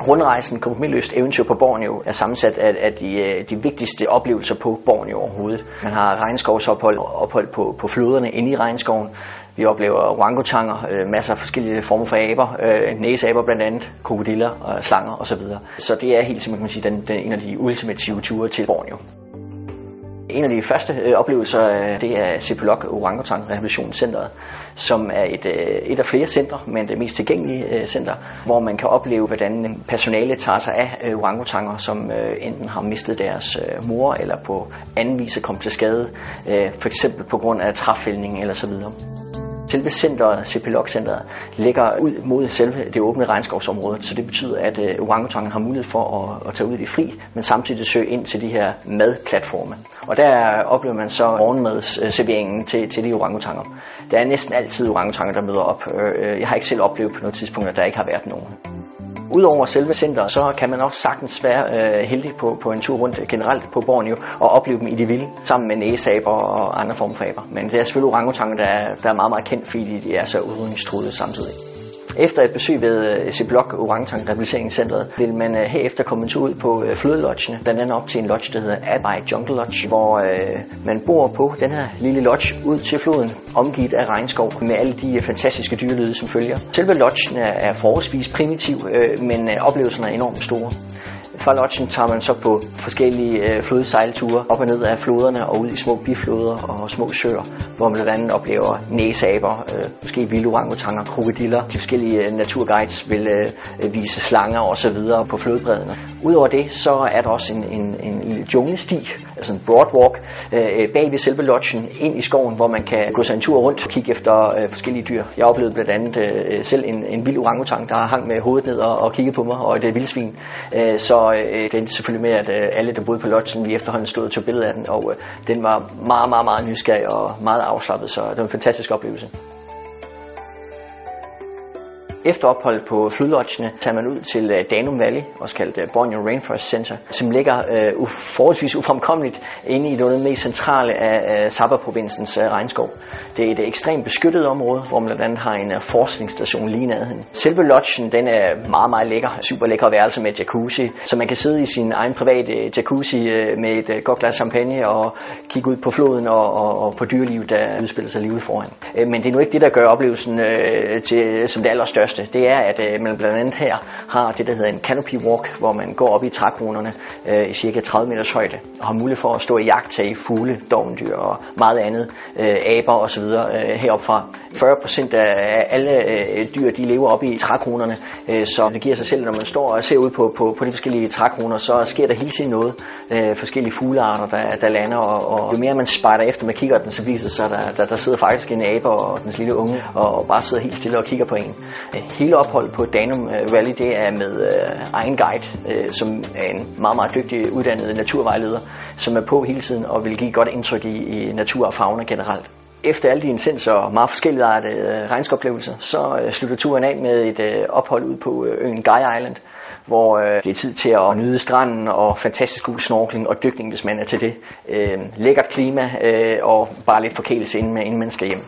Rundrejsen kompromisløst eventyr på Borneo er sammensat af, af de, øh, de vigtigste oplevelser på Borneo overhovedet. Man har regnskovsophold, ophold på, på floderne inde i regnskoven. Vi oplever orangutanger, øh, masser af forskellige former for aber, øh, næseaber blandt andet, krokodiller, og slanger osv. Så det er helt simpelthen man sige, den, den, en af de ultimative ture til Borneo. En af de første øh, oplevelser, øh, det er Cepelok Orangutang Rehabilitationscenteret, som er et, øh, et af flere centre, men det mest tilgængelige øh, center, hvor man kan opleve, hvordan personale tager sig af øh, orangutanger, som øh, enten har mistet deres øh, mor, eller på anden vis er kommet til skade, øh, for eksempel på grund af træfældning eller så videre. Selve centret, CPLOG-centret, ligger ud mod selve det åbne regnskovsområde, så det betyder, at øh, orangutangen har mulighed for at, at tage ud i det fri, men samtidig søge ind til de her madplatforme. Og der oplever man så morgenmadsserveringen øh, til, til de orangutanger. Der er næsten altid orangutanger, der møder op. Øh, øh, jeg har ikke selv oplevet på noget tidspunkt, at der ikke har været nogen. Udover selve centret, så kan man også sagtens være øh, heldig på, på en tur rundt generelt på Borneo og opleve dem i det vilde, sammen med næsaber og andre former for aber. Men det er selvfølgelig orangutanger, der er, der er meget, meget kendt, fordi de er så udrydningstruede samtidig. Efter et besøg ved Ciblok øh, Orangtang Rehabiliteringscenteret vil man øh, herefter komme til ud på øh, flodlodgene, blandt andet op til en lodge, der hedder Abai Jungle Lodge, hvor øh, man bor på den her lille lodge ud til floden, omgivet af regnskov med alle de øh, fantastiske dyrelyde, som følger. Selve lodgen er, forholdsvis primitiv, øh, men oplevelserne er enormt store. Fra lodgen tager man så på forskellige øh, flodsejlture op og ned af floderne og ud i små bifloder og små søer, hvor man blandt andet oplever næsaber, øh, måske vilde orangutanger, krokodiller. De forskellige øh, naturguides vil øh, vise slanger og så videre på flodbredden. Udover det, så er der også en, en, en junglesti, altså en broadwalk, øh, bag ved selve lodgen ind i skoven, hvor man kan gå sig en tur rundt og kigge efter øh, forskellige dyr. Jeg oplevede blandt andet øh, selv en, en vild orangutang, der hang med hovedet ned og, og kiggede på mig, og et øh, vildsvin. Øh, så øh, det endte selvfølgelig med, at øh, alle, der boede på lodgen, vi efterhånden stod og tog billeder af den, og øh, den var meget, meget, meget nysgerrig og meget afslappet, så det var en fantastisk oplevelse. Efter ophold på flydlodgene tager man ud til øh, Danum Valley, også kaldt øh, Borneo Rainforest Center, som ligger uh, forholdsvis ufremkommeligt inde i det mest centrale af uh, Sabah-provinsens uh, regnskov. Det er et ekstremt beskyttet område, hvor man blandt andet har en uh, forskningsstation lige nærheden. Selve lodgen den er meget, meget lækker. Super lækker værelse med jacuzzi, så man kan sidde i sin egen private jacuzzi uh, med et uh, godt glas champagne og kigge ud på floden og, og, og på dyreliv, der udspiller sig lige foran. Uh, men det er nu ikke det, der gør oplevelsen uh, til, som det allerstørste første, det er, at øh, man blandt andet her har det, der hedder en canopy walk, hvor man går op i trækronerne øh, i cirka 30 meters højde, og har mulighed for at stå i jagtage fugle, dovendyr og meget andet, øh, aber osv. Øh, heropfra. 40 procent af alle øh, dyr, de lever op i trækronerne, øh, så det giver sig selv, når man står og ser ud på, på, på de forskellige trækroner, så sker der hele tiden noget. Øh, forskellige fuglearter, der, der lander, og, og jo mere man spejder efter med kigger den, så viser det sig, at der, der, der sidder faktisk en abe og dens lille unge, og bare sidder helt stille og kigger på en. Øh, at hele opholdet på Danum øh, Valley, det er med øh, egen guide, øh, som er en meget, meget dygtig uddannet naturvejleder, som er på hele tiden og vil give godt indtryk i, i natur og fauna generelt. Efter alle de intense og meget forskellige øh, regnskoplevelser, så øh, slutter turen af med et øh, ophold ud på øh, øen Guy Island, hvor øh, det er tid til at nyde stranden og fantastisk god snorkling og dykning, hvis man er til det. Øh, lækkert klima øh, og bare lidt forkælelse, inden man, inden man skal hjem.